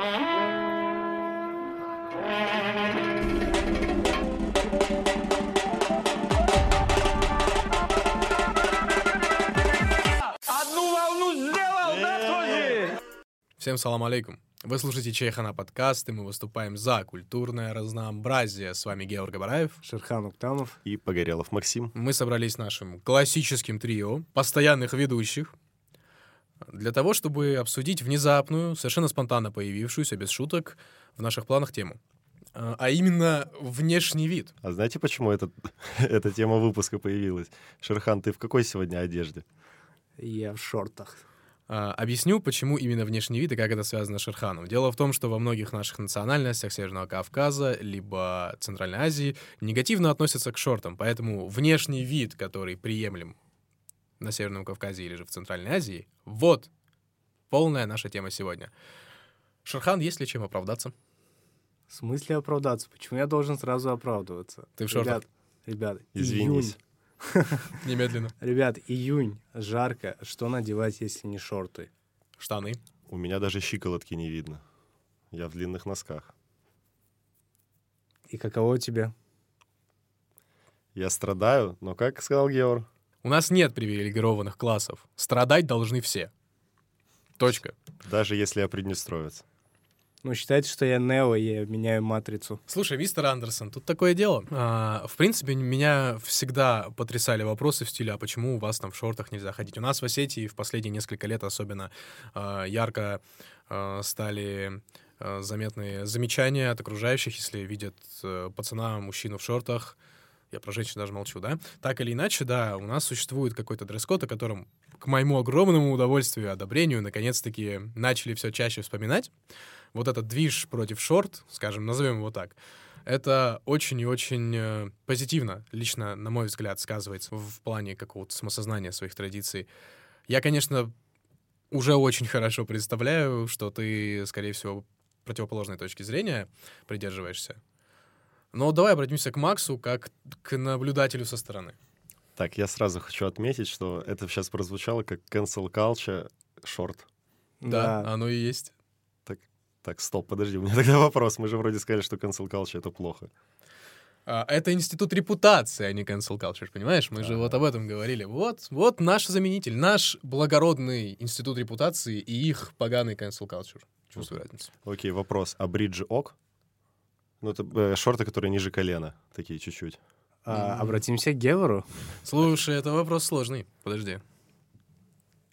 Всем салам алейкум. Вы слушаете Чайхана подкаст, и мы выступаем за культурное разнообразие. С вами Георг Габараев. Шерхан Уктамов. И Погорелов Максим. Мы собрались нашим классическим трио постоянных ведущих для того, чтобы обсудить внезапную, совершенно спонтанно появившуюся, без шуток, в наших планах тему. А а именно внешний вид. А знаете, почему этот, эта тема выпуска появилась? Шерхан, ты в какой сегодня одежде? Я в шортах. А, Объясню, почему именно внешний вид и как это связано с Шерханом. Дело в том, что во многих наших национальностях Северного Кавказа либо Центральной Азии негативно относятся к шортам, поэтому внешний вид, который приемлем на Северном Кавказе или же в Центральной Азии, вот полная наша тема сегодня. Шерхан, есть ли чем оправдаться? В смысле оправдаться? Почему я должен сразу оправдываться? Ты в шортах? Ребят, ребят, Извинись. июнь. Немедленно. Ребят, июнь, жарко. Что надевать, если не шорты? Штаны. У меня даже щиколотки не видно. Я в длинных носках. И каково тебе? Я страдаю, но, как сказал Георг, У нас нет привилегированных классов. Страдать должны все. Точка. даже если я приднестровец. Ну, считайте, что я Нео, я меняю матрицу. Слушай, мистер Андерсон, тут такое дело. А, в принципе, меня всегда потрясали вопросы в стиле, а почему у вас там в шортах нельзя ходить? У нас в Осетии в последние несколько лет особенно а, ярко а, стали а, заметны замечания от окружающих, если видят э, пацана, мужчину в шортах. Я про женщин даже молчу, да? Так или иначе, да, у нас существует какой-то дресс-код, о котором, к моему огромному удовольствию и одобрению, наконец-таки начали все чаще вспоминать вот этот движ против шорт, скажем, назовем его так, это очень и очень э, позитивно, лично, на мой взгляд, сказывается в плане какого-то самосознания своих традиций. Я, конечно, уже очень хорошо представляю, что ты, скорее всего, противоположной точки зрения придерживаешься. Но давай обратимся к Максу как к наблюдателю со стороны. Так, я сразу хочу отметить, что это сейчас прозвучало как cancel culture шорт. Да, оно и есть. Так, стоп, подожди, у меня тогда вопрос. Мы же вроде сказали, что cancel culture — это плохо. А, Это институт репутации, а не cancel culture, понимаешь? Мы же вот об этом говорили. Вот, вот наш заменитель, наш благородный институт репутации и их поганый cancel culture. Чувствую разницу. Окей, вопрос. А бриджи ок? Ну, это э, шорты, которые ниже колена, такие чуть-чуть. А, обратимся к Гевору. Слушай, это вопрос сложный. Подожди.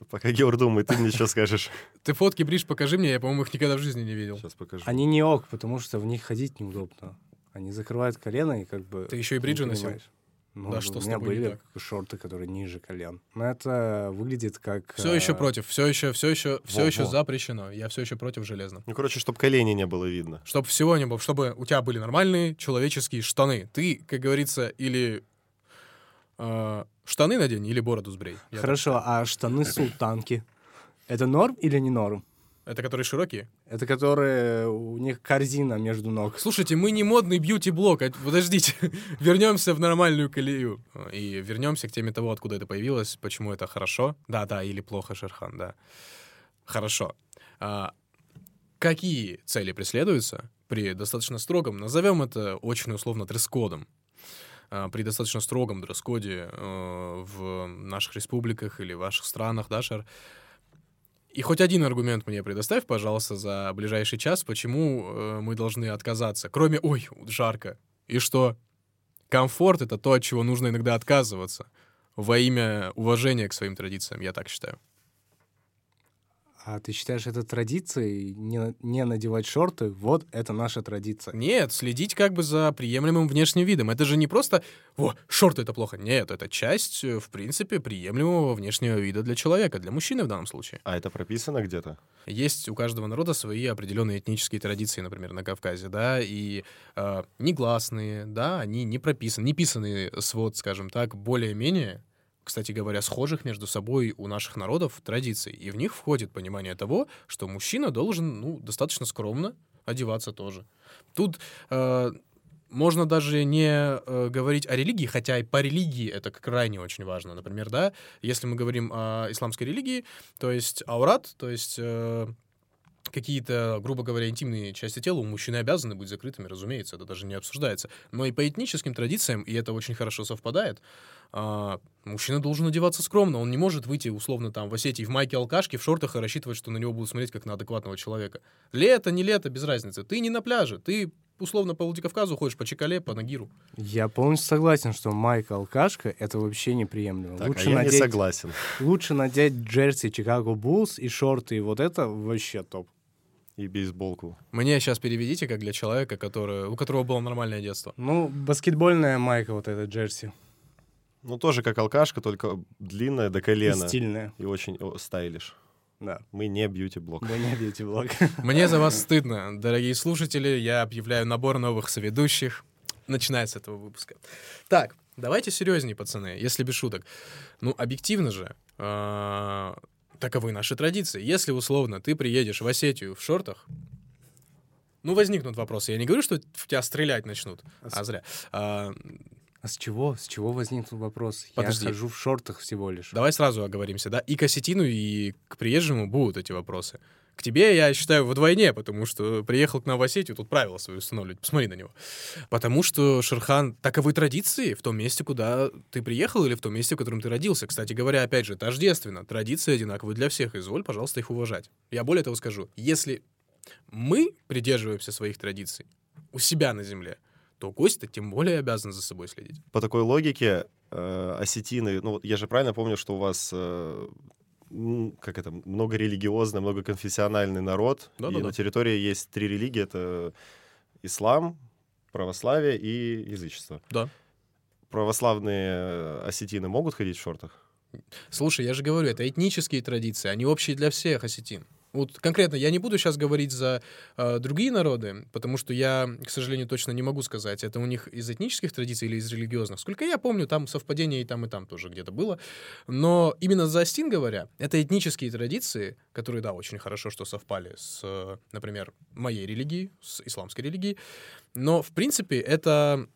Пока Георг думает, ты мне что скажешь? Ты фотки бридж покажи мне, я, по-моему, их никогда в жизни не видел. Сейчас покажу. Они не ок, потому что в них ходить неудобно. Они закрывают колено и как бы... Ты еще и бриджи носил? понимаешь. Ну, Да что у с меня были так? шорты, которые ниже колен. Но это выглядит как... Все еще э, против, все еще, все еще, все Во, еще во. запрещено. Я все еще против железно. Ну, короче, чтобы колени не было видно. Чтобы всего не было, чтобы у тебя были нормальные человеческие штаны. Ты, как говорится, или э, штаны надень, или бороду сбрей. Я Хорошо, а штаны султанки? Это норм или не норм? Это которые широкие? Это которые у них корзина между ног. Слушайте, мы не модный бьюти-блог. а- Подождите, вернемся в нормальную колею. И вернемся к теме того, откуда это появилось, почему это хорошо. Да, да, или плохо, Шерхан, да. Хорошо. А, какие цели преследуются при достаточно строгом, назовем это очень условно дресс-кодом, а, при достаточно строгом дресс-коде э, в наших республиках или ваших странах, да, Шер? И хоть один аргумент мне предоставь, пожалуйста, за ближайший час, почему э, мы должны отказаться. Кроме, ой, жарко. И что? Комфорт — это то, от чего нужно иногда отказываться. Во имя уважения к своим традициям, я так считаю. А ты считаешь это традицией не, не надевать шорты? Вот это наша традиция. Нет, следить как бы за приемлемым внешним видом. Это же не просто «О, шорты — это плохо». Нет, это часть, э, в принципе, приемлемого внешнего вида для человека, для мужчины в данном случае. А это прописано где-то? Есть у каждого народа свои определенные этнические традиции, например, на Кавказе, да, и э, негласные, да, они не прописаны, не писанный свод, скажем так, более-менее, кстати говоря, схожих между собой у наших народов традиций. И в них входит понимание того, что мужчина должен, ну, достаточно скромно одеваться тоже. Тут э, можно даже не э, говорить о религии, хотя и по религии это крайне очень важно. Например, да, если мы говорим о исламской религии, то есть аурат, то есть э, какие-то, грубо говоря, интимные части тела у мужчины обязаны быть закрытыми, разумеется, это даже не обсуждается. Но и по этническим традициям, и это очень хорошо совпадает, а, мужчина должен одеваться скромно. Он не может выйти, условно, там, в Осетии в майке алкашки, в шортах и рассчитывать, что на него будут смотреть как на адекватного человека. Лето, не лето, без разницы. Ты не на пляже, ты условно по Владикавказу ходишь по Чкалова, по Ногиру. Я полностью согласен, что майка алкашка — это вообще неприемлемо. Так, лучше, а я надеть, не согласен. лучше надеть джерси Чикаго Буллс и шорты, и вот это вообще топ. И бейсболку. Мне сейчас переведите, как для человека, который, у которого было нормальное детство. Ну, баскетбольная майка вот эта джерси. Ну, тоже как алкашка, только длинная до И колена. стильная. И очень о, стайлиш. Да. Мы не бьюти-блог. Да не бьюти-блог. Мне за вас стыдно, дорогие слушатели. Я объявляю набор новых соведущих. Начиная с этого выпуска. Так, давайте серьезнее, пацаны, если без шуток. Ну, объективно же, а, таковы наши традиции. Если, условно, ты приедешь в Осетию в шортах, ну, возникнут вопросы. Я не говорю, что в тебя стрелять начнут, а зря. А, А с чего? С чего возник вопрос? Подожди. Я хожу в шортах всего лишь. Давай сразу оговоримся, да? И к осетину, и к приезжему будут эти вопросы. К тебе, я считаю, вдвойне, потому что приехал к нам в Осетию, тут правила свои устанавливать. Посмотри на него. Потому что Шерхан, таковы традиции в том месте, куда ты приехал, или в том месте, в котором ты родился. Кстати говоря, опять же, тождественно. Традиции одинаковые для всех. Изволь, пожалуйста, их уважать. Я более того скажу. Если мы придерживаемся своих традиций у себя на земле, то гость-то тем более обязан за собой следить. По такой логике э, осетины, ну, вот я же правильно помню, что у вас э, как это, многорелигиозный, многоконфессиональный народ, и Да-да-да. на территории есть три религии, это ислам, православие и язычество. Да. Православные осетины могут ходить в шортах? Слушай, я же говорю, это этнические традиции, они общие для всех осетин. Вот конкретно я не буду сейчас говорить за э, другие народы, потому что я, к сожалению, точно не могу сказать, это у них из этнических традиций или из религиозных. Сколько я помню, там совпадение и там, и там тоже где-то было. Но именно за Астин говоря, это этнические традиции, которые, да, очень хорошо, что совпали с, э, например, моей религией, с исламской религией. Но, в принципе, это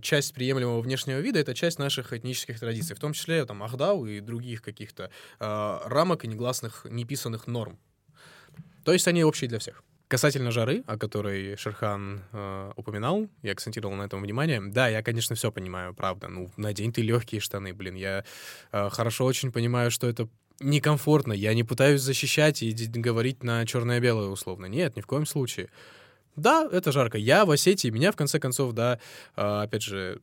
часть приемлемого внешнего вида это часть наших этнических традиций, в том числе там Ахдау и других каких-то а, рамок и негласных, неписанных норм. То есть они общие для всех. Касательно жары, о которой Шерхан э, упоминал, я акцентировал на этом внимание. Да, я, конечно, все понимаю, правда. Ну, надень ты легкие штаны, блин. Я э, хорошо очень понимаю, что это некомфортно. Я не пытаюсь защищать и говорить на черное-белое условно. Нет, ни в коем случае. Да, это жарко. Я в Осетии, меня в конце концов, да, э, опять же,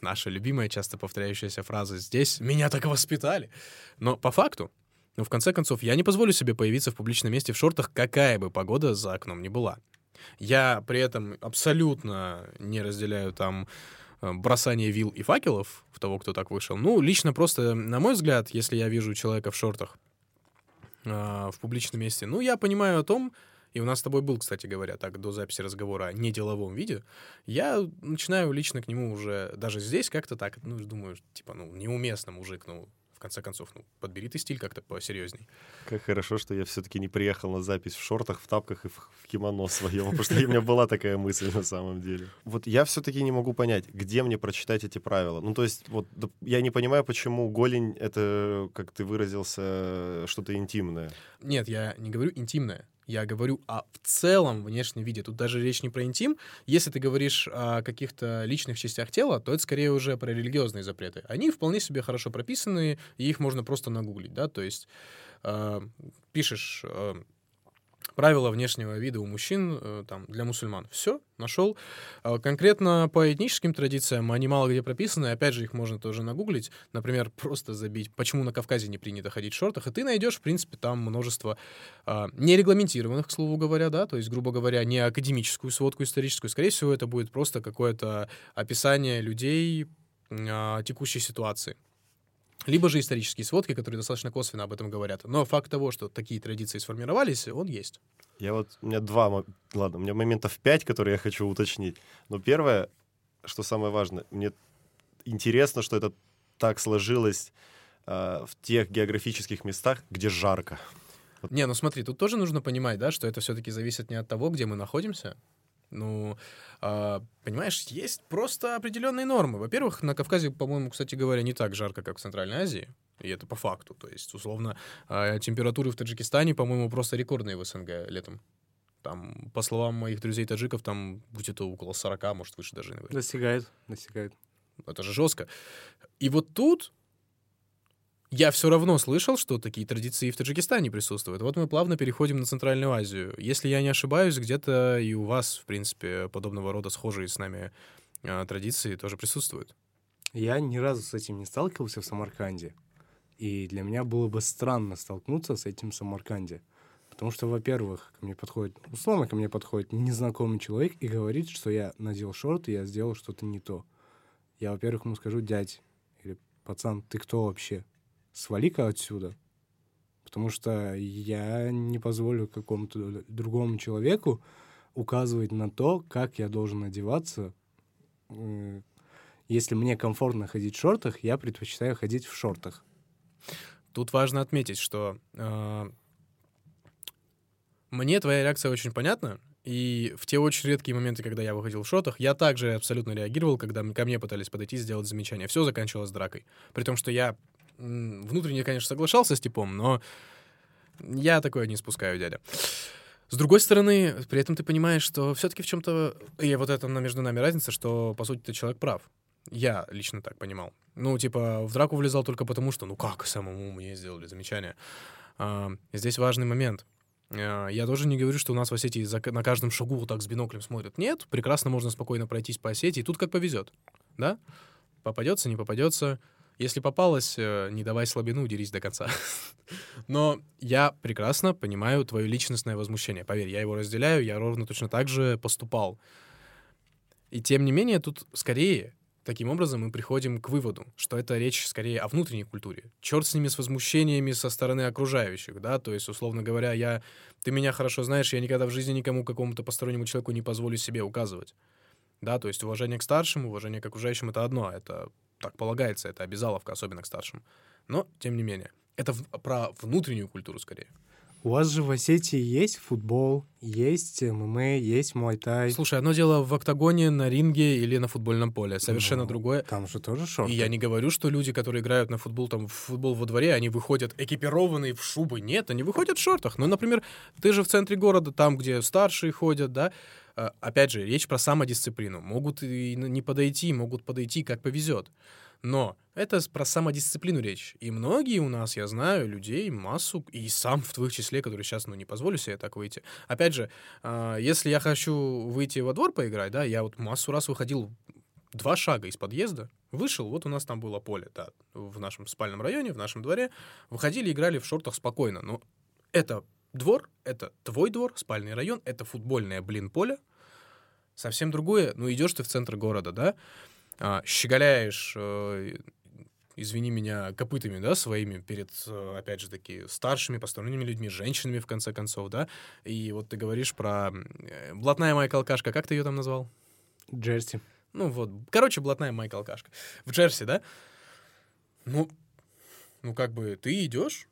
наша любимая, часто повторяющаяся фраза «здесь меня так воспитали». Но по факту, ну, в конце концов, я не позволю себе появиться в публичном месте в шортах, какая бы погода за окном ни была. Я при этом абсолютно не разделяю там э, бросание вил и факелов в того, кто так вышел. Ну, лично просто, на мой взгляд, если я вижу человека в шортах э, в публичном месте, ну, я понимаю о том, и у нас с тобой был, кстати говоря, так до записи разговора о неделовом виде, я начинаю лично к нему уже даже здесь как-то так, ну, думаю, типа, ну, неуместно, мужик, ну, в конце концов, ну, подбери ты стиль как-то посерьезней. Как хорошо, что я все-таки не приехал на запись в шортах, в тапках и в, в кимоно своем, потому что у меня была такая мысль на самом деле. Вот я все-таки не могу понять, где мне прочитать эти правила. Ну, то есть, вот я не понимаю, почему голень — это, как ты выразился, что-то интимное. Нет, я не говорю интимное. Я говорю о в целом внешнем виде. Тут даже речь не про интим. Если ты говоришь о каких-то личных частях тела, то это скорее уже про религиозные запреты. Они вполне себе хорошо прописаны, и их можно просто нагуглить, да, то есть э, пишешь э, правила внешнего вида у мужчин э, там, для мусульман. Все, нашел. А Конкретно по этническим традициям они мало где прописаны. Опять же, их можно тоже нагуглить. Например, просто забить, почему на Кавказе не принято ходить в шортах. И ты найдешь, в принципе, там множество а, нерегламентированных, к слову говоря, да, то есть, грубо говоря, не академическую сводку историческую. Скорее всего, это будет просто какое-то описание людей а, текущей ситуации. Либо же исторические сводки, которые достаточно косвенно об этом говорят. Но факт того, что такие традиции сформировались, он есть. Я вот, у меня два, ладно, у меня моментов пять, которые я хочу уточнить. Но первое, что самое важное, мне интересно, что это так сложилось а, в тех географических местах, где жарко. Не, ну смотри, тут тоже нужно понимать, да, что это все-таки зависит не от того, где мы находимся, Ну, а, понимаешь, есть просто определенные нормы. Во-первых, на Кавказе, по-моему, кстати говоря, не так жарко, как в Центральной Азии. И это по факту. То есть, условно, а, температуры в Таджикистане, по-моему, просто рекордные в СНГ летом. Там, по словам моих друзей-таджиков, там где-то около 40, может, выше даже. иногда. Достигает, достигает. Это же жестко. И вот тут я все равно слышал, что такие традиции и в Таджикистане присутствуют. Вот мы плавно переходим на Центральную Азию. Если я не ошибаюсь, где-то и у вас, в принципе, подобного рода схожие с нами а, традиции тоже присутствуют. Я ни разу с этим не сталкивался в Самарканде. И для меня было бы странно столкнуться с этим в Самарканде. Потому что, во-первых, ко мне подходит, условно ко мне подходит незнакомый человек и говорит, что я надел шорты, я сделал что-то не то. Я, во-первых, ему скажу, дядь, или пацан, ты кто вообще? Свали-ка отсюда. Потому что я не позволю какому-то другому человеку указывать на то, как я должен одеваться. Если мне комфортно ходить в шортах, я предпочитаю ходить в шортах. Тут важно отметить, что э, мне твоя реакция очень понятна, и в те очень редкие моменты, когда я выходил в шортах, я также абсолютно реагировал, когда ко мне пытались подойти сделать замечание. Все заканчивалось дракой. При том, что я внутренне, конечно, соглашался с типом, но я такое не спускаю, дядя. С другой стороны, при этом ты понимаешь, что все-таки в чем-то... И вот это между нами разница, что, по сути, ты человек прав. Я лично так понимал. Ну, типа, в драку влезал только потому, что, ну как, самому мне сделали замечание. А, здесь важный момент. А, Я тоже не говорю, что у нас в Осетии за на каждом шагу вот так с биноклем смотрят. Нет, прекрасно можно спокойно пройтись по Осетии. Тут как повезет. Да? Попадется, не попадется. Если попалось, э, не давай слабину, дерись до конца. Но я прекрасно понимаю твое личностное возмущение. Поверь, я его разделяю, я ровно точно так же поступал. И тем не менее, тут скорее Таким образом, мы приходим к выводу, что это речь скорее о внутренней культуре. Черт с ними, с возмущениями со стороны окружающих, да, то есть, условно говоря, я, ты меня хорошо знаешь, я никогда в жизни никому, какому-то постороннему человеку не позволю себе указывать. Да, то есть уважение к старшим, уважение к окружающим — это одно, это так полагается, это обязаловка, особенно к старшим. Но, тем не менее, это в- про внутреннюю культуру скорее. У вас же в Осетии есть футбол, есть ММА, есть муайтай. Слушай, одно дело в октагоне, на ринге или на футбольном поле, совершенно Ну, другое Там же тоже шорты. И я не говорю, что люди, которые играют на футбол, там, в футбол во дворе, они выходят экипированные в шубы. Нет, они выходят в шортах. Ну, например, ты же в центре города, там, где старшие ходят, да. А, Опять же, речь про самодисциплину. Могут и не подойти, могут подойти, как повезет. Но это про самодисциплину речь. И многие у нас, я знаю, людей, массу, и сам в твоих числе, который сейчас, ну, не позволю себе так выйти. Опять же, а, если я хочу выйти во двор поиграть, да, я вот массу раз выходил два шага из подъезда, вышел, вот у нас там было поле, да, в нашем спальном районе, в нашем дворе, выходили, играли в шортах спокойно, но это двор, это твой двор, спальный район, это футбольное, блин, поле, совсем другое, ну, идешь ты в центр города, да, щеголяешь, э, извини меня, копытами, да, своими перед, э, опять же таки, старшими, посторонними людьми, женщинами, в конце концов, да, и вот ты говоришь про э, блатная моя алкашка, как ты ее там назвал? Джерси. Ну вот, короче, блатная майка алкашка. В Джерси, да? Ну, ну как бы ты идешь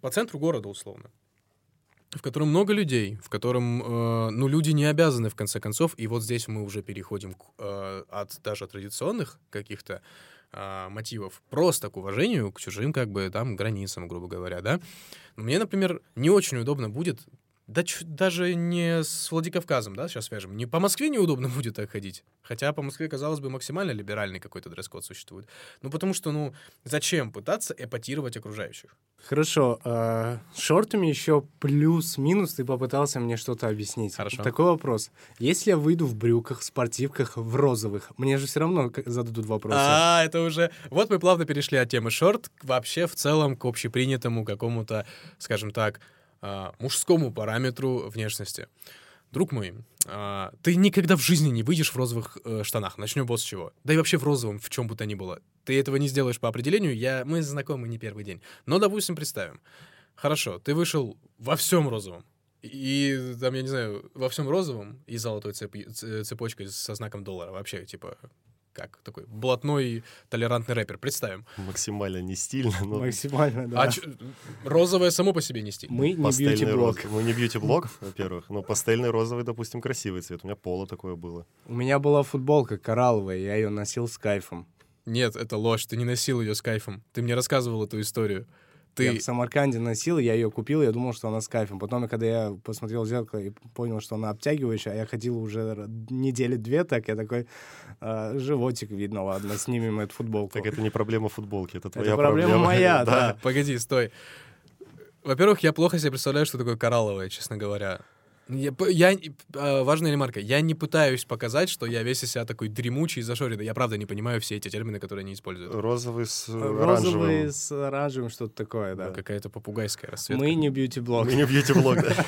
по центру города, условно, в котором много людей, в котором, э, ну, люди не обязаны, в конце концов, и вот здесь мы уже переходим к, э, от даже традиционных каких-то э, мотивов просто к уважению к чужим, как бы, там, границам, грубо говоря, да. Мне, например, не очень удобно будет да даже не с Владикавказом, да, сейчас свяжем. Не по Москве неудобно будет так ходить. Хотя по Москве, казалось бы, максимально либеральный какой-то дресс-код существует. Ну, потому что, ну, зачем пытаться эпатировать окружающих? Хорошо, с шортами еще плюс-минус ты попытался мне что-то объяснить. Хорошо. Такой вопрос. Если я выйду в брюках, в спортивках, в розовых, мне же все равно зададут вопросы. А, это уже... Вот мы плавно перешли от темы шорт вообще в целом к общепринятому какому-то, скажем так, а, мужскому параметру внешности. Друг мой, а, ты никогда в жизни не выйдешь в розовых э, штанах. Начнем вот с чего. Да и вообще в розовом, в чем бы то ни было. Ты этого не сделаешь по определению. Я... Мы знакомы не первый день. Но, допустим, представим. Хорошо, ты вышел во всем розовом. И там, я не знаю, во всем розовом и золотой цепи- ц- цепочкой со знаком доллара. Вообще, типа, как такой блатной толерантный рэпер. Представим. Максимально не стильно, но Максимально, да. А чё- розовое само по себе не стиль. Мы не бьюти-блог. Мы не бьюти-блог, во-первых, но пастельный розовый, допустим, красивый цвет. У меня поло такое было. У меня была футболка коралловая, я ее носил с кайфом. Нет, это ложь, ты не носил ее с кайфом. Ты мне рассказывал эту историю. Я Ты... в Самарканде носил, я ее купил, я думал, что она с кайфом. Потом, когда я посмотрел в зеркало и понял, что она обтягивающая, а я ходил уже недели две так, я такой, «А, животик видно, ладно, снимем эту футболку. Так это не проблема футболки, это твоя проблема моя, да. Погоди, стой. Во-первых, я плохо себе представляю, что такое коралловое, честно говоря. Я, я, э, важная ремарка, я не пытаюсь показать, что я весь из себя такой дремучий и зашоренный. Я правда не понимаю все эти термины, которые они используют. Розовый с Розовый оранжевым. с оранжевым, что-то такое, да. Какая-то попугайская расцветка. Мы не бьюти-блог. Мы не бьюти-блог, да.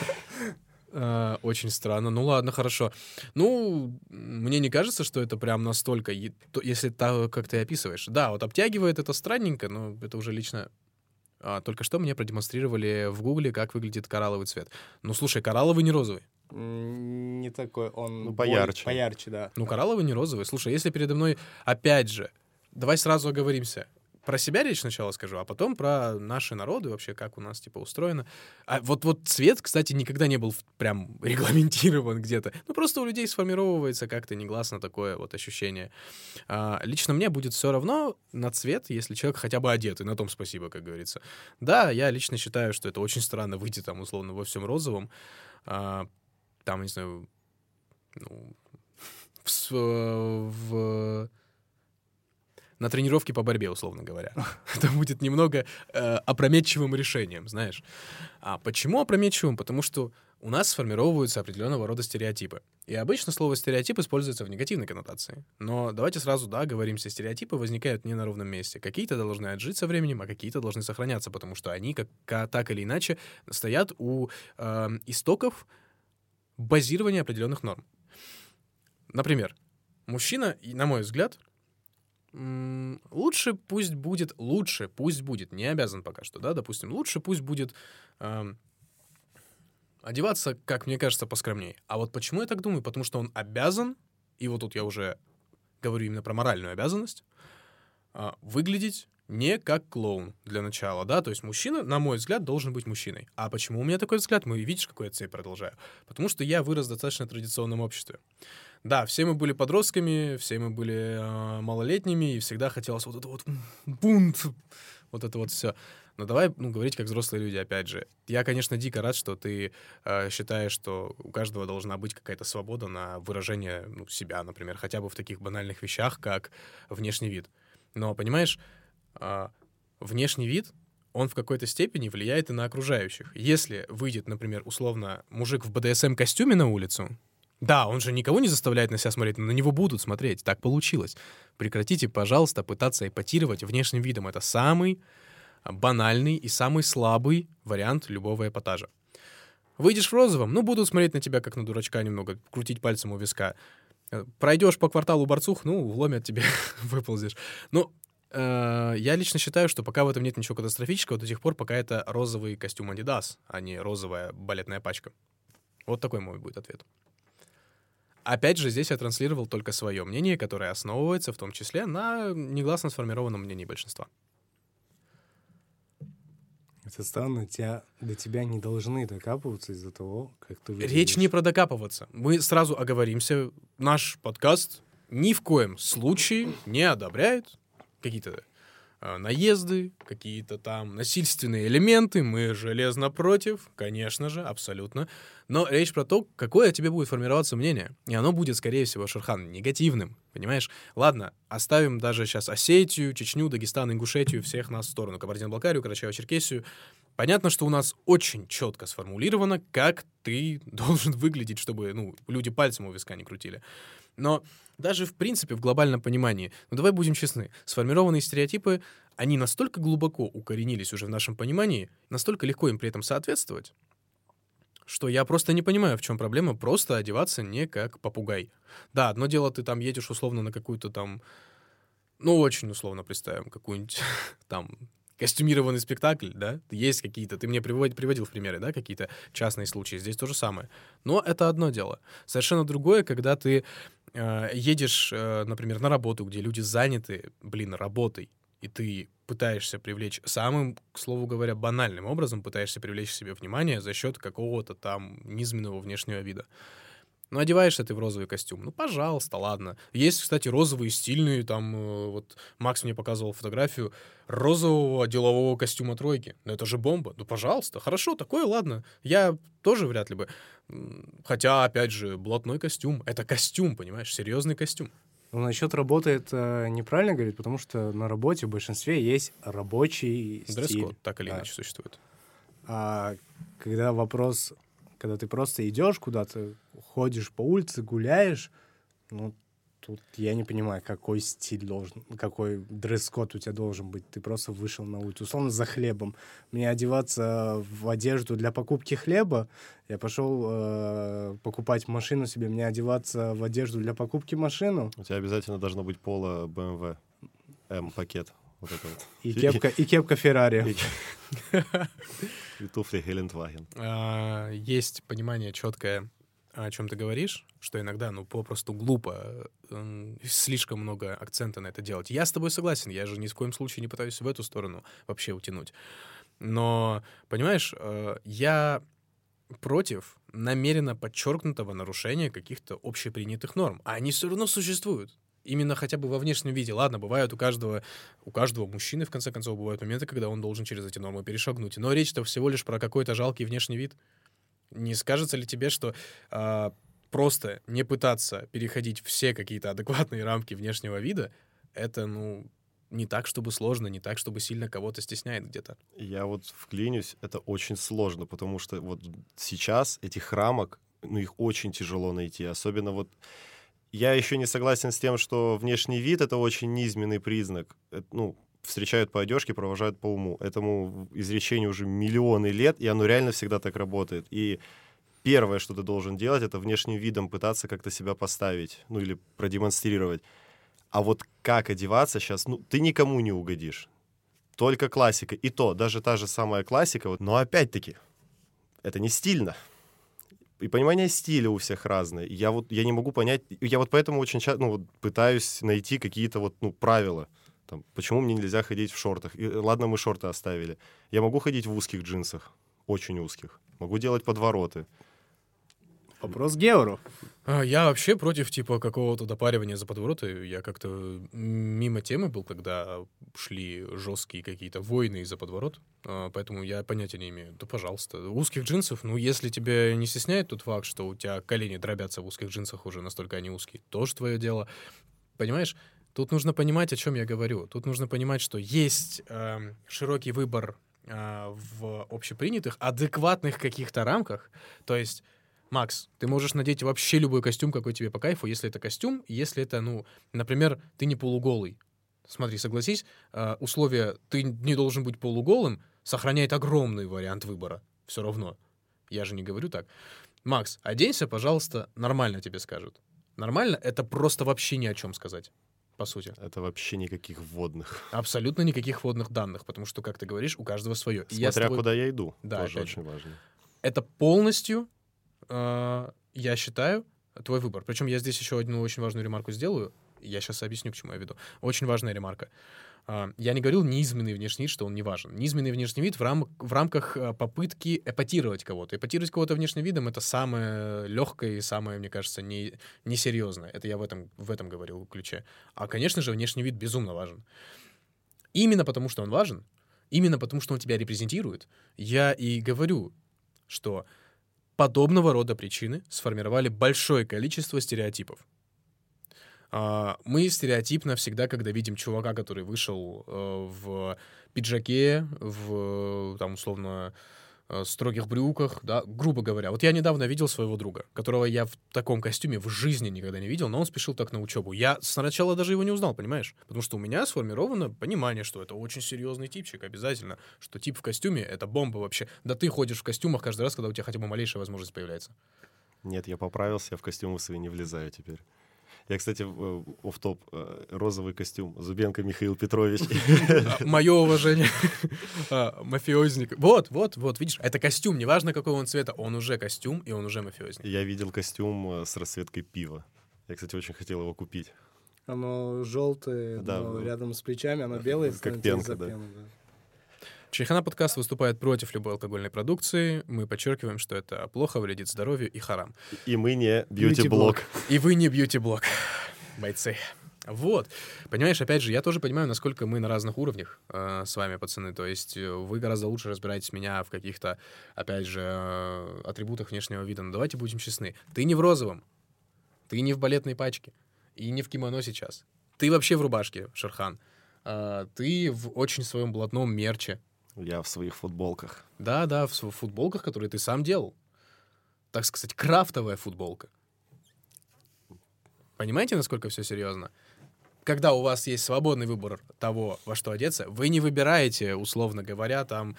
А, очень странно. Ну ладно, хорошо. Ну, мне не кажется, что это прям настолько, если так, как ты описываешь. Да, вот обтягивает это странненько, но это уже лично... А, только что мне продемонстрировали в гугле, как выглядит коралловый цвет. Ну, слушай, коралловый не розовый. Не такой, он... Ну, более- поярче. Поярче, да. Ну, коралловый не розовый. Слушай, если передо мной, опять же, давай сразу оговоримся. Про себя речь сначала скажу, а потом про наши народы, вообще, как у нас, типа, устроено. А вот, вот цвет, кстати, никогда не был прям регламентирован где-то. Ну, просто у людей сформировывается как-то негласно такое вот ощущение. А, лично мне будет все равно на цвет, если человек хотя бы одет, и на том спасибо, как говорится. Да, я лично считаю, что это очень странно выйти там, условно, во всем розовом. А, там, не знаю, ну, в, с- в- на тренировке по борьбе, условно говоря. Это будет немного э, опрометчивым решением, знаешь. А почему опрометчивым? Потому что у нас сформировываются определенного рода стереотипы. И обычно слово «стереотип» используется в негативной коннотации. Но давайте сразу, да, говоримся, стереотипы возникают не на ровном месте. Какие-то должны отжить со временем, а какие-то должны сохраняться, потому что они, как, ка- так или иначе, стоят у э, истоков базирования определенных норм. Например, мужчина, на мой взгляд, лучше пусть будет, лучше пусть будет, не обязан пока что, да, допустим, лучше пусть будет эм, одеваться, как мне кажется, поскромнее. А вот почему я так думаю? Потому что он обязан, и вот тут я уже говорю именно про моральную обязанность, а, выглядеть не как клоун для начала, да, то есть мужчина, на мой взгляд, должен быть мужчиной. А почему у меня такой взгляд? Мы видишь, какой я цепь продолжаю? Потому что я вырос в достаточно традиционном обществе. Да, все мы были подростками, все мы были э, малолетними, и всегда хотелось вот это вот бунт, вот это вот все. Но давай, ну, говорить как взрослые люди, опять же. Я, конечно, дико рад, что ты э, считаешь, что у каждого должна быть какая-то свобода на выражение ну, себя, например, хотя бы в таких банальных вещах, как внешний вид. Но, понимаешь, внешний вид, он в какой-то степени влияет и на окружающих. Если выйдет, например, условно, мужик в БДСМ-костюме на улицу, да, он же никого не заставляет на себя смотреть, но на него будут смотреть. Так получилось. Прекратите, пожалуйста, пытаться эпатировать внешним видом. Это самый а, банальный и самый слабый вариант любого эпатажа. Выйдешь в розовом, ну, будут смотреть на тебя как на дурачка немного, крутить пальцем у виска. Пройдешь по кварталу борцух, ну, вломят тебе, выползешь. Ну, я лично считаю, что пока в этом нет ничего катастрофического, до тех пор, пока это розовый костюм Adidas, а не розовая балетная пачка. Вот такой мой будет ответ. Опять же, здесь я транслировал только свое мнение, которое основывается в том числе на негласно сформированном мнении большинства. Это странно, тебя, до тебя не должны докапываться из-за того, как ты выглядишь. Речь не про докапываться. Мы сразу оговоримся. Наш подкаст ни в коем случае не одобряет какие-то э, наезды, какие-то там насильственные элементы. Мы железно против, конечно же, абсолютно. Но речь про то, какое о тебе будет формироваться мнение. И оно будет, скорее всего, Шерхан, негативным. Понимаешь? Ладно, оставим даже сейчас Осетию, Чечню, Дагестан, Ингушетию, всех нас в сторону. Кабардино-Балкарию, Карачаево-Черкесию. Понятно, что у нас очень четко сформулировано, как ты должен выглядеть, чтобы ну, люди пальцем у виска не крутили. Но даже в принципе в глобальном понимании, ну давай будем честны, сформированные стереотипы, они настолько глубоко укоренились уже в нашем понимании, настолько легко им при этом соответствовать, что я просто не понимаю, в чем проблема просто одеваться не как попугай. Да, одно дело, ты там едешь условно на какую-то там, ну очень условно представим, какую-нибудь там костюмированный спектакль, да, есть какие-то, ты мне приводил, приводил в примеры, да, какие-то частные случаи, здесь то же самое. Но это одно дело. Совершенно другое, когда ты э, едешь, э, например, на работу, где люди заняты, блин, работой, и ты пытаешься привлечь самым, к слову говоря, банальным образом, пытаешься привлечь себе внимание за счет какого-то там низменного внешнего вида. Ну, одеваешься ты в розовый костюм. Ну, пожалуйста, ладно. Есть, кстати, розовые стильные, там, э, вот Макс мне показывал фотографию розового делового костюма тройки. Ну, это же бомба. Ну, пожалуйста, хорошо, такое, ладно. Я тоже вряд ли бы. Хотя, опять же, блатной костюм. Это костюм, понимаешь, серьезный костюм. Ну, насчет работы это неправильно говорит, потому что на работе в большинстве есть рабочий стиль. Так или Да. иначе существует. А когда вопрос, когда ты просто идешь куда-то, ходишь по улице, гуляешь, ну, тут я не понимаю, какой стиль должен, какой дресс-код у тебя должен быть. Ты просто вышел на улицу, условно, за хлебом. Мне одеваться в одежду для покупки хлеба, я пошел э, покупать машину себе, мне одеваться в одежду для покупки машину, У тебя обязательно должно быть поло BMW М-пакет. Вот это вот. и кепка, и кепка Феррари. И туфли Гелендваген. А, есть понимание четкое, о чем ты говоришь, что иногда, ну, попросту глупо м, слишком много акцента на это делать. Я с тобой согласен, я же ни в коем случае не пытаюсь в эту сторону вообще утянуть. Но, понимаешь, э, я против намеренно подчеркнутого нарушения каких-то общепринятых норм. А они все равно существуют. Именно хотя бы во внешнем виде. Ладно, бывают у каждого, у каждого мужчины, в конце концов, бывают моменты, когда он должен через эти нормы перешагнуть. Но речь-то всего лишь про какой-то жалкий внешний вид. Не скажется ли тебе, что а, просто не пытаться переходить все какие-то адекватные рамки внешнего вида, это, ну, не так, чтобы сложно, не так, чтобы сильно кого-то стесняет где-то. Я вот вклинюсь, это очень сложно, потому что вот сейчас этих рамок, ну, их очень тяжело найти. Особенно вот я еще не согласен с тем, что внешний вид — это очень низменный признак. Это, ну, встречают по одежке, провожают по уму. Этому изречению уже миллионы лет, и оно реально всегда так работает. И первое, что ты должен делать, это внешним видом пытаться как-то себя поставить, ну или продемонстрировать. А вот как одеваться сейчас, ну, ты никому не угодишь. Только классика. И то, даже та же самая классика, вот, но опять-таки, это не стильно. И понимание стиля у всех разное. Я вот я не могу понять, я вот поэтому очень часто ну, вот пытаюсь найти какие-то вот ну правила. Там, почему мне нельзя ходить в шортах? И, ладно, мы шорты оставили. Я могу ходить в узких джинсах, очень узких. Могу делать подвороты. Вопрос Геору. А, Я вообще против, типа, какого-то допаривания за подвороты. Я как-то мимо темы был, когда шли жесткие какие-то войны из-за подворот. А, Поэтому я понятия не имею. Да, пожалуйста. Узких джинсов, ну, если тебя не стесняет тот факт, что у тебя колени дробятся в узких джинсах уже, настолько они узкие, тоже твое дело. Понимаешь? Тут нужно понимать, о чем я говорю. Тут нужно понимать, что есть эм, широкий выбор а, в общепринятых, адекватных каких-то рамках. То есть Макс, ты можешь надеть вообще любой костюм, какой тебе по кайфу, если это костюм, если это, ну, например, ты не полуголый. Смотри, согласись, э, условие «ты не должен быть полуголым» сохраняет огромный вариант выбора. Все равно. Я же не говорю так. Макс, оденься, пожалуйста, нормально тебе скажут. Нормально — это просто вообще ни о чем сказать, по сути. Это вообще никаких вводных. Абсолютно никаких вводных данных, потому что, как ты говоришь, у каждого свое. И я Смотря тобой- куда я иду. Да, тоже же. очень важно. это полностью, э, я считаю, твой выбор. Причем я здесь еще одну очень важную ремарку сделаю. Я сейчас объясню, к чему я веду. Очень важная ремарка. А, Я не говорил низменный внешний вид, что он не важен. Низменный внешний вид в, рам- в рамках э, попытки эпатировать кого-то. Эпатировать кого-то внешним видом — это самое легкое и самое, мне кажется, не, несерьезное. Это я в этом, в этом говорил ключе. А, конечно же, внешний вид безумно важен. Именно потому, что он важен, именно потому, что он тебя репрезентирует, я и говорю, что подобного рода причины сформировали большое количество стереотипов. А, Мы стереотипно всегда, когда видим чувака, который вышел э, в пиджаке, в, там, условно, э, строгих брюках, да, грубо говоря. Вот я недавно видел своего друга, которого я в таком костюме в жизни никогда не видел, но он спешил так на учебу. Я сначала даже его не узнал, понимаешь? Потому что у меня сформировано понимание, что это очень серьезный типчик, обязательно, что тип в костюме — это бомба вообще. Да ты ходишь в костюмах каждый раз, когда у тебя хотя бы малейшая возможность появляется. Нет, я поправился, я в костюмы свои не влезаю теперь. Я, кстати, в- э, офф-топ, э, розовый костюм, Зубенко Михаил Петрович. Мое уважение. А, Мафиозник. Вот, вот, вот, видишь, это костюм, неважно какого он цвета, он уже костюм, и он уже мафиозник. Я видел костюм э, с расцветкой пива. Я, кстати, очень хотел его купить. Оно желтое, Да, но в- рядом с плечами, оно белое. как пенка, да. пены, да. Чайхана подкаст выступает против любой алкогольной продукции. Мы подчеркиваем, что это плохо вредит здоровью и харам. И мы не бьюти-блог. И вы не бьюти-блог, бойцы. Вот. Понимаешь, опять же, я тоже понимаю, насколько мы на разных уровнях э, с вами, пацаны. То есть э, вы гораздо лучше разбираетесь меня в каких-то, опять же, э, атрибутах внешнего вида. Но давайте будем честны. Ты не в розовом. Ты не в балетной пачке. И не в кимоно сейчас. Ты вообще в рубашке, Шерхан. А, ты в очень своем блатном мерче. Я в своих футболках. Да, да, в футболках, которые ты сам делал. Так сказать, крафтовая футболка. Понимаете, насколько все серьезно? Когда у вас есть свободный выбор того, во что одеться, вы не выбираете, условно говоря, там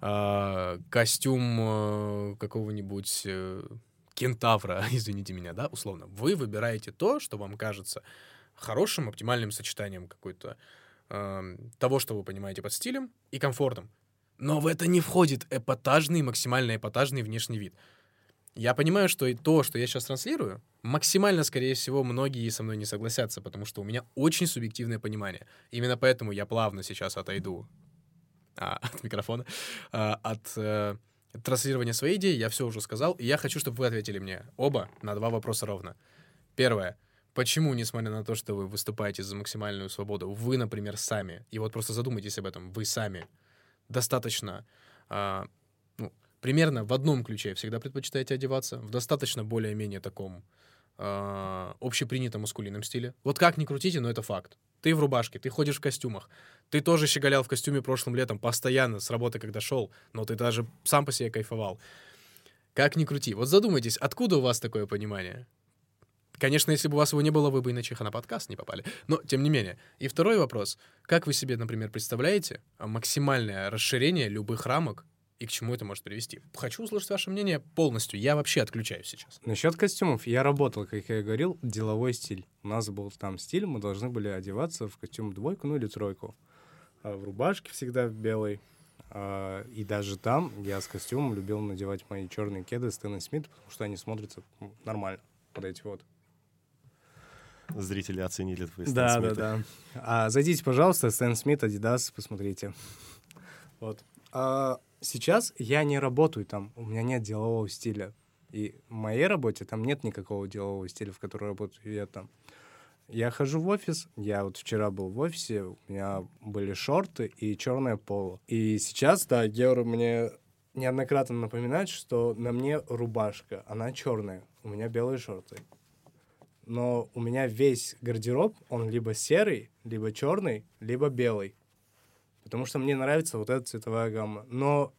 а, костюм э, какого-нибудь э, кентавра, извините меня, да, условно. Вы выбираете то, что вам кажется хорошим, оптимальным сочетанием какой-то эм, того, что вы понимаете под стилем и комфортом. Но в это не входит эпатажный, максимально эпатажный внешний вид. Я понимаю, что и то, что я сейчас транслирую, максимально, скорее всего, многие со мной не согласятся, потому что у меня очень субъективное понимание. Именно поэтому я плавно сейчас отойду а, от микрофона, а, от э, транслирования своей идеи. Я все уже сказал, и я хочу, чтобы вы ответили мне оба на два вопроса ровно. Первое. Почему, несмотря на то, что вы выступаете за максимальную свободу, вы, например, сами, и вот просто задумайтесь об этом, вы сами достаточно, а, ну, примерно в одном ключе всегда предпочитаете одеваться, в достаточно более-менее таком а, общепринятом мускулинном стиле. Вот как ни крутите, но это факт. Ты в рубашке, ты ходишь в костюмах. Ты тоже щеголял в костюме прошлым летом, постоянно, с работы, когда шел, но ты даже сам по себе кайфовал. Как ни крути. Вот задумайтесь, откуда у вас такое понимание? Конечно, если бы у вас его не было, вы бы и на Чеха на подкаст не попали. Но, тем не менее. И второй вопрос. Как вы себе, например, представляете а, максимальное расширение любых рамок и к чему это может привести? Хочу услышать ваше мнение полностью. Я вообще отключаюсь сейчас. Насчет костюмов. Я работал, как я и говорил, деловой стиль. У нас был там стиль, мы должны были одеваться в костюм двойку, ну или тройку. А в рубашке всегда в белой. А, и даже там я с костюмом любил надевать мои черные кеды Стэна Смит, потому что они смотрятся нормально под эти вот. Зрители оценили твои Да, Стэн да, Смиты. да. А, зайдите, пожалуйста, Стэн Смит, Adidas, посмотрите. Вот. А, сейчас я не работаю там, у меня нет делового стиля. И в моей работе там нет никакого делового стиля, в котором работаю я там. Я хожу в офис, я вот вчера был в офисе, у меня были шорты и черное поло. И сейчас, да, Геор мне неоднократно напоминает, что на мне рубашка, она черная, у меня белые шорты но у меня весь гардероб, он либо серый, либо черный, либо белый. Потому что мне нравится вот эта цветовая гамма. Но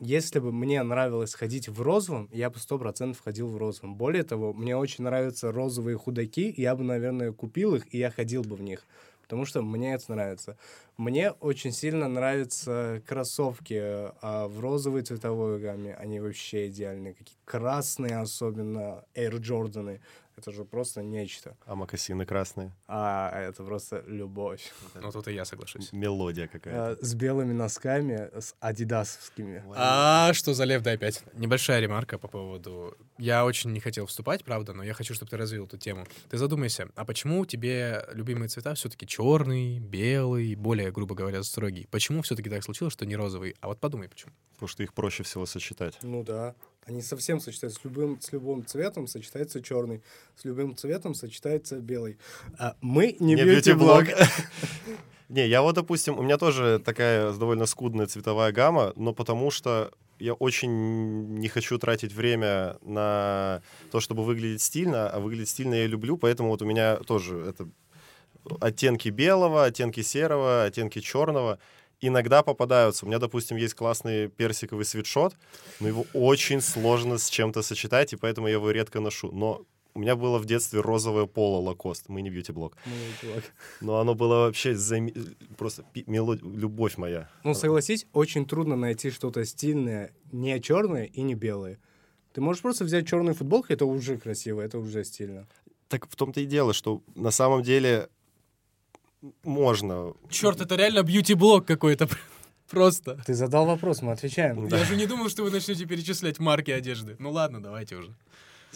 если бы мне нравилось ходить в розовом, я бы сто процентов ходил в розовом. Более того, мне очень нравятся розовые худаки, я бы, наверное, купил их, и я ходил бы в них. Потому что мне это нравится. Мне очень сильно нравятся кроссовки а в розовой цветовой гамме. Они вообще идеальные. Какие красные особенно, Air Jordаны. Это же просто нечто. А мокасины красные. А это просто любовь. Ну, тут и я соглашусь. Мелодия какая-то. А, С белыми носками, с адидасовскими. А что за лев, да опять? Небольшая ремарка по поводу... Я очень не хотел вступать, правда, но я хочу, чтобы ты развил эту тему. Ты задумайся, а почему тебе любимые цвета все-таки черный, белый, более, грубо говоря, строгий? Почему все-таки так случилось, что не розовый? А вот подумай, почему. Потому что их проще всего сочетать. Ну да. Они совсем сочетаются. С любым, с любым цветом сочетается черный. С любым цветом сочетается белый. А мы не, бьюти-блог. Не, я вот, допустим, у меня тоже такая довольно скудная цветовая гамма, но потому что я очень не хочу тратить время на то, чтобы выглядеть стильно, а выглядеть стильно я люблю, поэтому вот у меня тоже это оттенки белого, оттенки серого, оттенки черного иногда попадаются. У меня, допустим, есть классный персиковый свитшот, но его очень сложно с чем-то сочетать, и поэтому я его редко ношу. Но у меня было в детстве розовое поло лакост. Мы не бьюти-блог. Но оно было вообще зам- просто пи- мелод- любовь моя. Ну, согласись, очень трудно найти что-то стильное, не черное и не белое. Ты можешь просто взять черную футболку, это уже красиво, это уже стильно. Так в том-то и дело, что на самом деле можно. Черт, это реально бьюти-блог какой-то. Просто. Ты задал вопрос, мы отвечаем. Я же не думал, что вы начнете перечислять марки одежды. Ну ладно, давайте уже.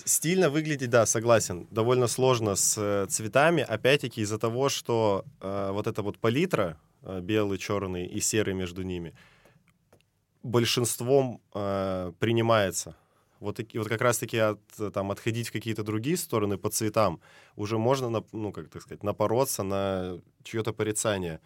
Стильно выглядеть, да, согласен. Довольно сложно с э, цветами. Опять-таки из-за того, что э, вот эта вот палитра, э, белый, черный и серый между ними, большинством э, принимается. Вот, таки, вот как раз-таки от, там, отходить в какие-то другие стороны по цветам уже можно, на, ну, как так сказать, напороться на чье-то порицание.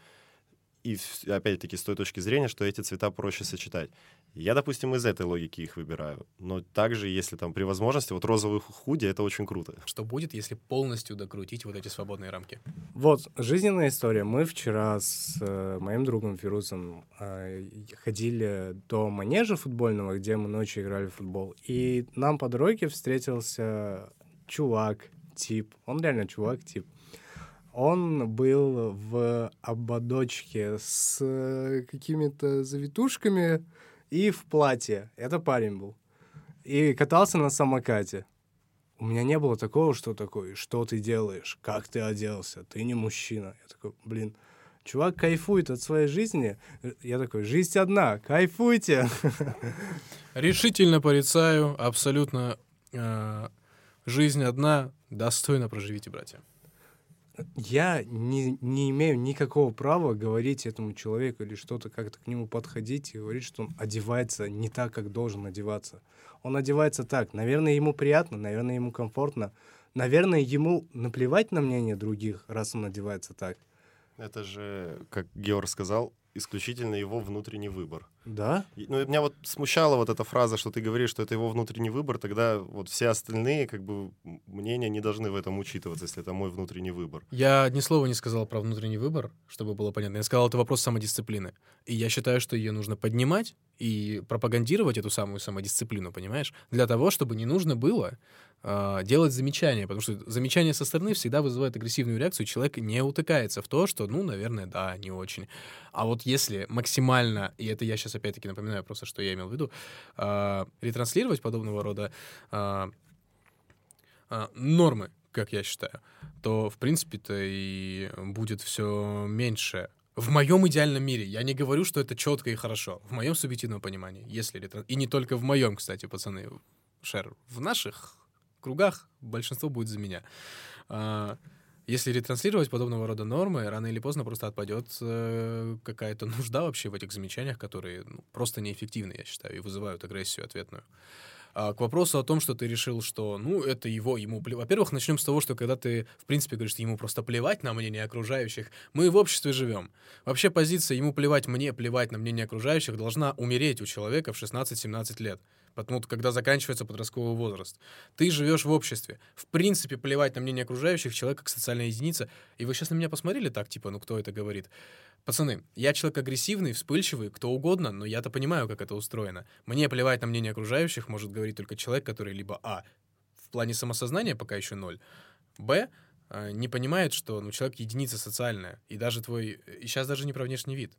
И опять-таки с той точки зрения, что эти цвета проще сочетать. Я, допустим, из этой логики их выбираю. Но также, если там при возможности, вот розовый ху- худи, это очень круто. Что будет, если полностью докрутить вот эти свободные рамки? Вот, жизненная история. Мы вчера с э, моим другом Фирусом э, ходили до манежа футбольного, где мы ночью играли в футбол. И нам по дороге встретился чувак, тип. Он реально чувак, тип. Он был в ободочке с э, какими-то завитушками и в платье. Это парень был. И катался на самокате. У меня не было такого, что такое, что ты делаешь, как ты оделся, ты не мужчина. Я такой, блин, чувак кайфует от своей жизни. Я такой, жизнь одна, кайфуйте. Решительно порицаю, абсолютно э, жизнь одна, достойно проживите, братья. Я не, не имею никакого права говорить этому человеку или что-то, как-то к нему подходить и говорить, что он одевается не так, как должен одеваться. Он одевается так. Наверное, ему приятно, наверное, ему комфортно. Наверное, ему наплевать на мнение других, раз он одевается так. Это же, как Георг сказал, исключительно его внутренний выбор. Да? Ну, меня вот смущала вот эта фраза, что ты говоришь, что это его внутренний выбор, тогда вот все остальные, как бы, мнения не должны в этом учитываться, если это мой внутренний выбор. Я ни слова не сказал про внутренний выбор, чтобы было понятно. Я сказал, это вопрос самодисциплины. И я считаю, что ее нужно поднимать и пропагандировать эту самую самодисциплину, понимаешь? Для того, чтобы не нужно было делать замечания, потому что замечания со стороны всегда вызывают агрессивную реакцию, человек не утыкается в то, что, ну, наверное, да, не очень. А вот если максимально, и это я сейчас опять-таки напоминаю просто, что я имел в виду, э, ретранслировать подобного рода э, э, нормы, как я считаю, то, в принципе-то, и будет все меньше. В моем идеальном мире. Я не говорю, что это четко и хорошо. В моем субъективном понимании. Если ретро- И не только в моем, кстати, пацаны. Шер, в наших кругах большинство будет за меня. А, Если ретранслировать подобного рода нормы, рано или поздно просто отпадет э, какая-то нужда вообще в этих замечаниях, которые ну, просто неэффективны, я считаю, и вызывают агрессию ответную. А, к вопросу о том, что ты решил, что, ну, это его, ему плевать. Во-первых, начнем с того, что когда ты, в принципе, говоришь, что ему просто плевать на мнение окружающих, мы в обществе живем. Вообще позиция «ему плевать, мне плевать на мнение окружающих» должна умереть у человека в 16-17 лет. Потому что когда заканчивается подростковый возраст. Ты живешь в обществе. В принципе, плевать на мнение окружающих, человек как социальная единица. И вы сейчас на меня посмотрели так, типа, ну кто это говорит? Пацаны, я человек агрессивный, вспыльчивый, кто угодно, но я-то понимаю, как это устроено. Мне плевать на мнение окружающих может говорить только человек, который либо А, в плане самосознания пока еще ноль, Б, э, не понимает, что ну, человек единица социальная, и даже твой... И сейчас даже не про внешний вид.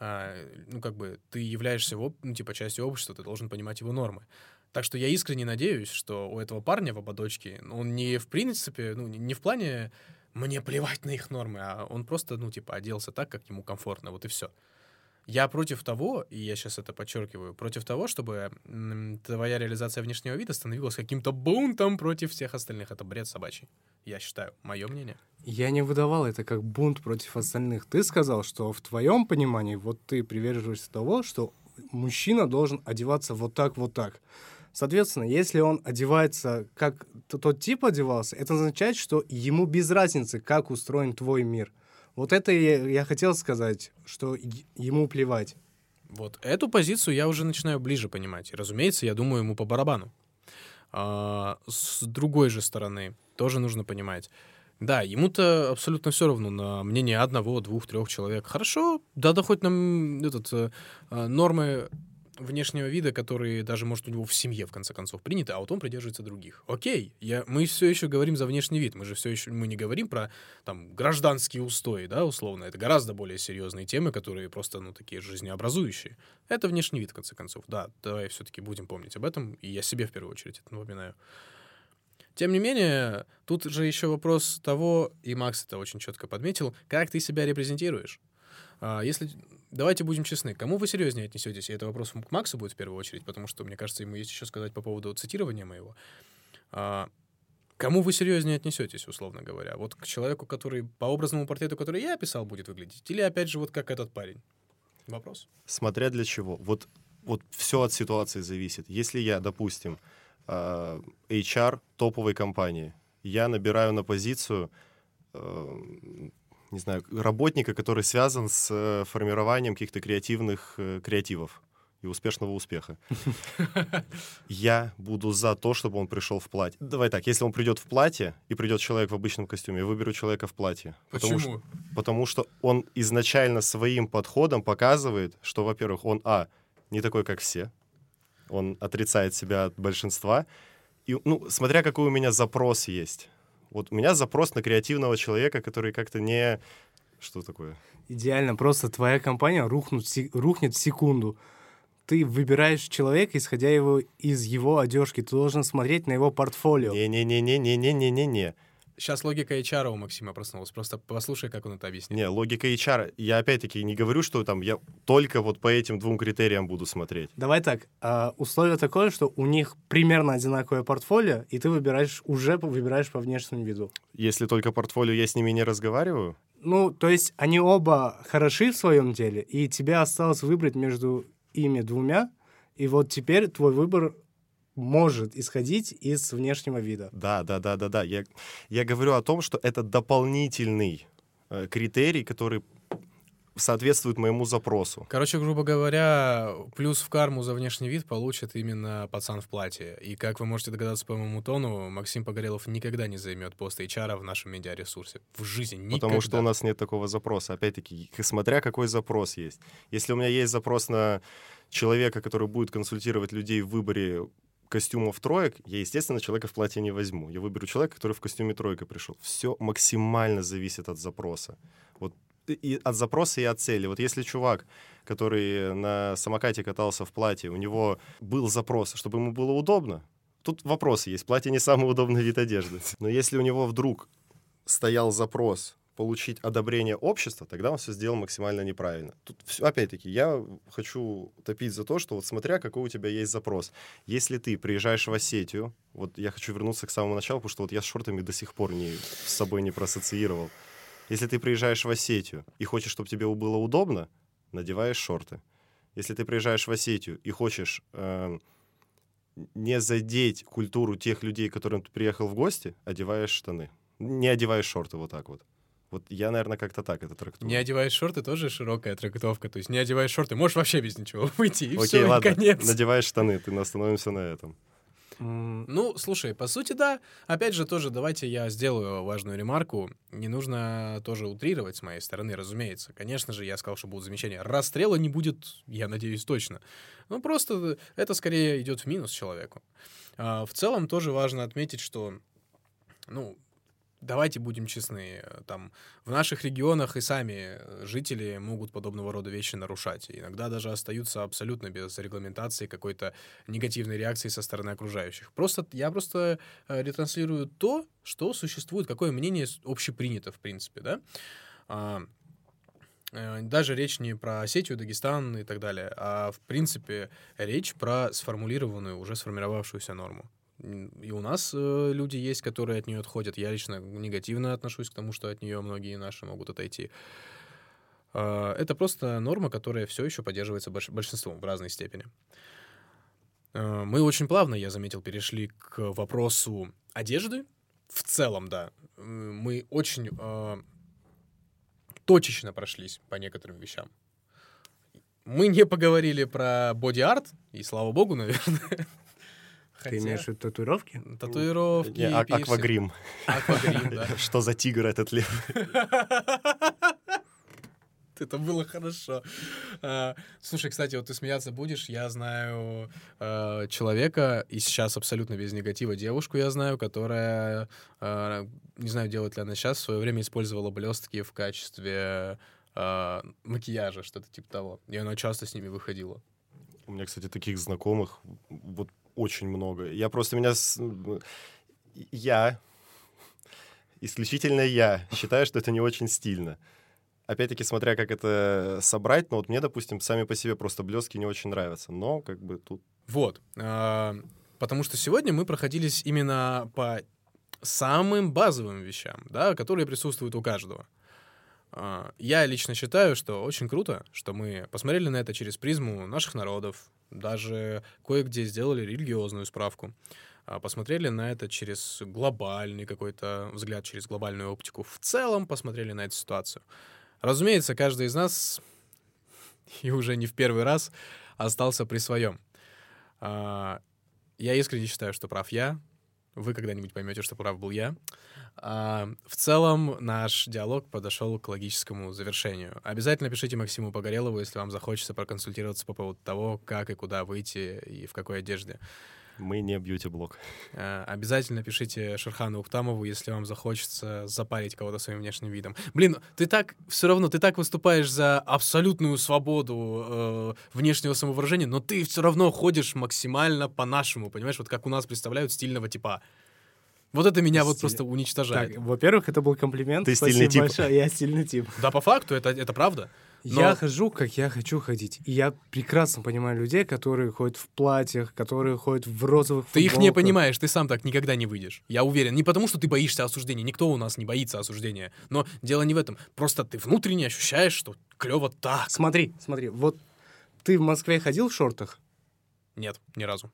А, ну, как бы, ты являешься, ну, типа, частью общества, ты должен понимать его нормы. Так что я искренне надеюсь, что у этого парня в ободочке, ну, он не в принципе, ну, не в плане мне плевать на их нормы, а он просто, ну, типа, оделся так, как ему комфортно, вот и все. Я против того, и я сейчас это подчеркиваю, против того, чтобы твоя реализация внешнего вида становилась каким-то бунтом против всех остальных. Это бред собачий. Я считаю. Мое мнение. Я не выдавал это как бунт против остальных. Ты сказал, что в твоем понимании, вот ты приверживаешься того, что мужчина должен одеваться вот так, вот так. Соответственно, если он одевается, как тот тип одевался, это означает, что ему без разницы, как устроен твой мир. Вот это я, я хотел сказать, что ему плевать. Вот эту позицию я уже начинаю ближе понимать. И, разумеется, я думаю ему по барабану. А, с другой же стороны, тоже нужно понимать. Да, ему-то абсолютно все равно на мнение одного, двух, трех человек. Хорошо, да, да хоть нам этот, э, нормы внешнего вида, которые даже, может, у него в семье, в конце концов, приняты, а вот он придерживается других. Окей, я, мы все еще говорим за внешний вид, мы же все еще, мы не говорим про, там, гражданские устои, да, условно, это гораздо более серьезные темы, которые просто, ну, такие жизнеобразующие. Это внешний вид, в конце концов, да, давай все-таки будем помнить об этом, и я себе в первую очередь это напоминаю. Тем не менее, тут же еще вопрос того, и Макс это очень четко подметил, как ты себя репрезентируешь. А, Если давайте будем честны, кому вы серьезнее отнесетесь? И это вопрос к Максу будет в первую очередь, потому что, мне кажется, ему есть еще сказать по поводу цитирования моего. А, Кому вы серьезнее отнесетесь, условно говоря? Вот к человеку, который по образному портрету, который я описал, будет выглядеть? Или, опять же, вот как этот парень? Вопрос. Смотря для чего. Вот, вот все от ситуации зависит. Если я, допустим, э, HR топовой компании, я набираю на позицию, э, не знаю, работника, который связан с э, формированием каких-то креативных э, креативов и успешного успеха. Я буду за то, чтобы он пришел в платье. Давай так, если он придет в платье и придет человек в обычном костюме, я выберу человека в платье. Потому Почему? что, потому что он изначально своим подходом показывает, что, во-первых, он, а, не такой, как все, он отрицает себя от большинства, и, ну, смотря какой у меня запрос есть. Вот у меня запрос на креативного человека, который как-то не... Что такое? Идеально, просто твоя компания рухнут, рухнет в секунду. Ты выбираешь человека, исходя его из его одежки. Ты должен смотреть на его портфолио. Не-не-не-не-не-не-не-не. Сейчас логика HR у Максима проснулась. Просто послушай, как он это объяснит. Не, логика HR. Я опять-таки не говорю, что там я только вот по этим двум критериям буду смотреть. Давай так, а, условие такое, что у них примерно одинаковое портфолио, и ты выбираешь, уже выбираешь по внешнему виду. Если только портфолио, я с ними не разговариваю. Ну, то есть они оба хороши в своем деле, и тебе осталось выбрать между ими двумя, и вот теперь твой выбор может исходить из внешнего вида. Да, да, да, да, да. Я, я говорю о том, что это дополнительный э, критерий, который соответствует моему запросу. Короче, грубо говоря, плюс в карму за внешний вид получит именно пацан в платье. И как вы можете догадаться по моему тону, Максим Погорелов никогда не займет пост HR в нашем медиаресурсе. В жизни никогда. Потому что у нас нет такого запроса. Опять-таки, смотря какой запрос есть. Если у меня есть запрос на человека, который будет консультировать людей в выборе костюмов троек, я, естественно, человека в платье не возьму. Я выберу человека, который в костюме тройка пришел. Все максимально зависит от запроса. Вот и от запроса и от цели. Вот если чувак, который на самокате катался в платье, у него был запрос, чтобы ему было удобно, тут вопросы есть. Платье не самый удобный вид одежды. Но если у него вдруг стоял запрос получить одобрение общества, тогда он все сделал максимально неправильно. Тут всё- опять-таки, я хочу топить за то, что вот смотря какой у тебя есть запрос. Если ты приезжаешь в Осетию, вот я хочу вернуться к самому началу, потому что вот я с шортами до сих пор не, с собой не проассоциировал. Если ты приезжаешь в Осетию и хочешь, чтобы тебе было удобно, надеваешь шорты. Если ты приезжаешь в Осетию и хочешь эм, не задеть культуру тех людей, которым ты приехал в гости, одеваешь штаны. Не одеваешь шорты вот так вот. Вот я, наверное, как-то так это трактую. Не одеваешь шорты тоже широкая трактовка. То есть не одеваешь шорты, можешь вообще без ничего выйти, и Окей, все, ладно, конец. надеваешь штаны, ты остановимся на этом. Ну, слушай, по сути, да. Опять же, тоже давайте я сделаю важную ремарку. Не нужно тоже утрировать с моей стороны, разумеется. Конечно же, я сказал, что будут замечания. Расстрела не будет, я надеюсь, точно. Ну, просто это скорее идет в минус человеку. А, в целом тоже важно отметить, что, ну, давайте будем честны, э, там в наших регионах и сами э, жители могут подобного рода вещи нарушать. Иногда даже остаются абсолютно без регламентации какой-то негативной реакции со стороны окружающих. Просто я просто э, ретранслирую то, что существует, какое мнение общепринято, в принципе, да. А, даже речь не про Осетию, Дагестан и так далее, а в принципе речь про сформулированную, уже сформировавшуюся норму. И у нас э, люди есть, которые от нее отходят. Я лично негативно отношусь к тому, что от нее многие наши могут отойти. А, Это просто норма, которая все еще поддерживается больш- большинством в разной степени. Э, Мы очень плавно, я заметил, перешли к вопросу одежды. В целом, да. Э, Мы очень э, точечно прошлись по некоторым вещам. Мы не поговорили про боди-арт, и слава богу, наверное. Ты имеешь в виду татуировки? Татуировки, Не, а- аквагрим. Аквагрим, да. Что за тигр этот лев? Это было хорошо. А, Слушай, кстати, вот ты смеяться будешь. Я знаю э, человека, и сейчас абсолютно без негатива девушку я знаю, которая, э, не знаю, делает ли она сейчас, в свое время использовала блестки в качестве макияжа, что-то типа того. И она часто с ними выходила. У меня, кстати, таких знакомых вот очень много. Я просто меня... Я, исключительно я, считаю, что это не очень стильно. Опять-таки, смотря как это собрать, но вот мне, допустим, сами по себе просто блески не очень нравятся. Но как бы тут... Вот. а, Потому что сегодня мы проходились именно по самым базовым вещам, да, которые присутствуют у каждого. А, Я лично считаю, что очень круто, что мы посмотрели на это через призму наших народов, даже кое-где сделали религиозную справку, а, посмотрели на это через глобальный какой-то взгляд, через глобальную оптику. В целом посмотрели на эту ситуацию. Разумеется, каждый из нас, и уже не в первый раз, остался при своем. А, Я искренне считаю, что прав я. Вы когда-нибудь поймете, что прав был я. А, В целом наш диалог подошел к логическому завершению. Обязательно пишите Максиму Погорелову, если вам захочется проконсультироваться по поводу того, как и куда выйти и в какой одежде. Мы не бьюти-блог. А, Обязательно пишите Шерхану Ухтамову, если вам захочется запарить кого-то своим внешним видом. Блин, ты так, все равно, ты так выступаешь за абсолютную свободу э, внешнего самовыражения, но ты все равно ходишь максимально по-нашему, понимаешь? Вот как у нас представляют стильного типа. Вот это меня вот Стиль- просто уничтожает. Так, во-первых, это был комплимент. Ты Спасибо стильный тип. большое. Я стильный тип. Да, по факту, это, это правда. Но- Я хожу, как я хочу ходить. И я прекрасно понимаю людей, которые ходят в платьях, которые ходят в розовых Ты их не футболках. понимаешь, ты сам так никогда не выйдешь. Я уверен. Не потому, что ты боишься осуждения. Никто у нас не боится осуждения. Но дело не в этом. Просто ты внутренне ощущаешь, что клево так. Смотри, смотри, вот ты в Москве ходил в шортах, Нет, ни разу.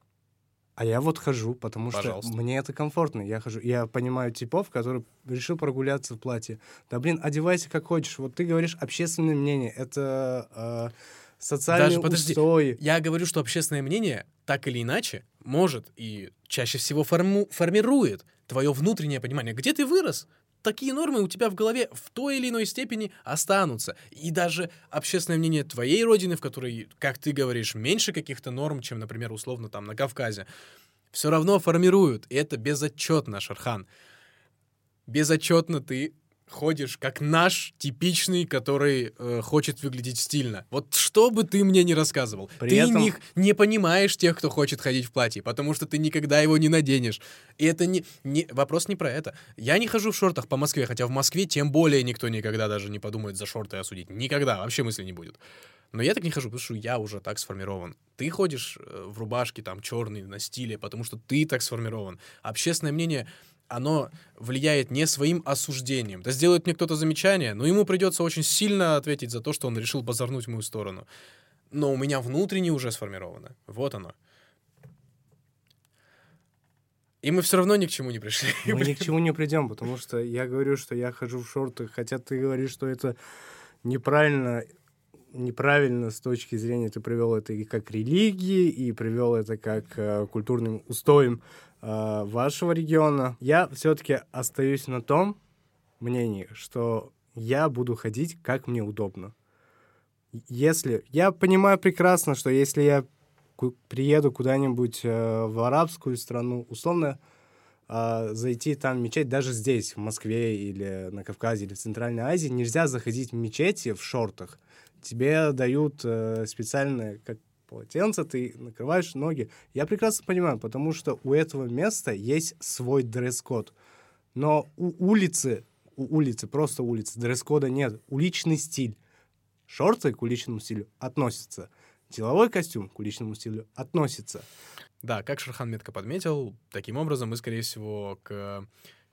А я вот хожу, потому Пожалуйста. что мне это комфортно. Я хожу, я понимаю типов, которые решил прогуляться в платье. Да блин, одевайся как хочешь. Вот ты говоришь общественное мнение, это э, социальные Даже подожди. устои. Я говорю, что общественное мнение так или иначе может и чаще всего форму- формирует твое внутреннее понимание. Где ты вырос? Такие нормы у тебя в голове в той или иной степени останутся. И даже общественное мнение твоей родины, в которой, как ты говоришь, меньше каких-то норм, чем, например, условно там на Кавказе, все равно формируют. И это безотчетно, Шархан. Безотчетно ты ходишь как наш типичный, который э, хочет выглядеть стильно. Вот что бы ты мне не рассказывал, При ты этом- не, не понимаешь тех, кто хочет ходить в платье, потому что ты никогда его не наденешь. И это не, не вопрос не про это. Я не хожу в шортах по Москве, хотя в Москве тем более никто никогда даже не подумает за шорты осудить. Никогда, вообще мысли не будет. Но я так не хожу, потому что я уже так сформирован. Ты ходишь э, в рубашке там черный на стиле, потому что ты так сформирован. Общественное мнение, оно влияет не своим осуждением. Да сделает мне кто-то замечание, но ему придется очень сильно ответить за то, что он решил базарнуть в мою сторону. Но у меня внутренне уже сформировано. Вот оно. И мы все равно ни к чему не пришли. Мы ни к чему не придем, потому что я говорю, что я хожу в шортах, хотя ты говоришь, что это неправильно, неправильно с точки зрения, ты привел это и как религии, и привел это как э, культурным устоем э, вашего региона. Я все-таки остаюсь на том мнении, что я буду ходить, как мне удобно. Если... Я понимаю прекрасно, что если я приеду куда-нибудь э, в арабскую страну, условно, а, зайти там в мечеть даже здесь, в Москве или на Кавказе или в Центральной Азии, нельзя заходить в мечети в шортах. Тебе дают э, специальное как полотенце, ты накрываешь ноги. Я прекрасно понимаю, потому что у этого места есть свой дресс-код. Но у улицы, у улицы, просто улицы, дресс-кода нет. Уличный стиль. Шорты к уличному стилю относятся. Деловой костюм к уличному стилю относится. Да, как Шерхан метко подметил, таким образом мы, скорее всего, к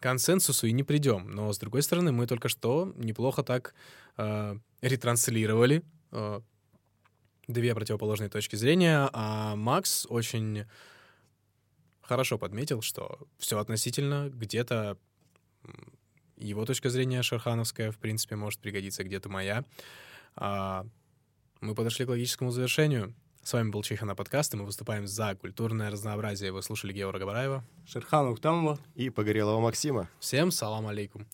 консенсусу и не придем. Но, с другой стороны, мы только что неплохо так э, ретранслировали э, две противоположные точки зрения, а Макс очень хорошо подметил, что все относительно, где-то его точка зрения шерхановская, в принципе, может пригодиться, где-то моя. А, мы подошли к логическому завершению. С вами был Чехана подкаст, и мы выступаем за культурное разнообразие. Вы слушали Георга Бараева. Шерхан Ухтамова. И Погорелого Максима. Всем салам алейкум.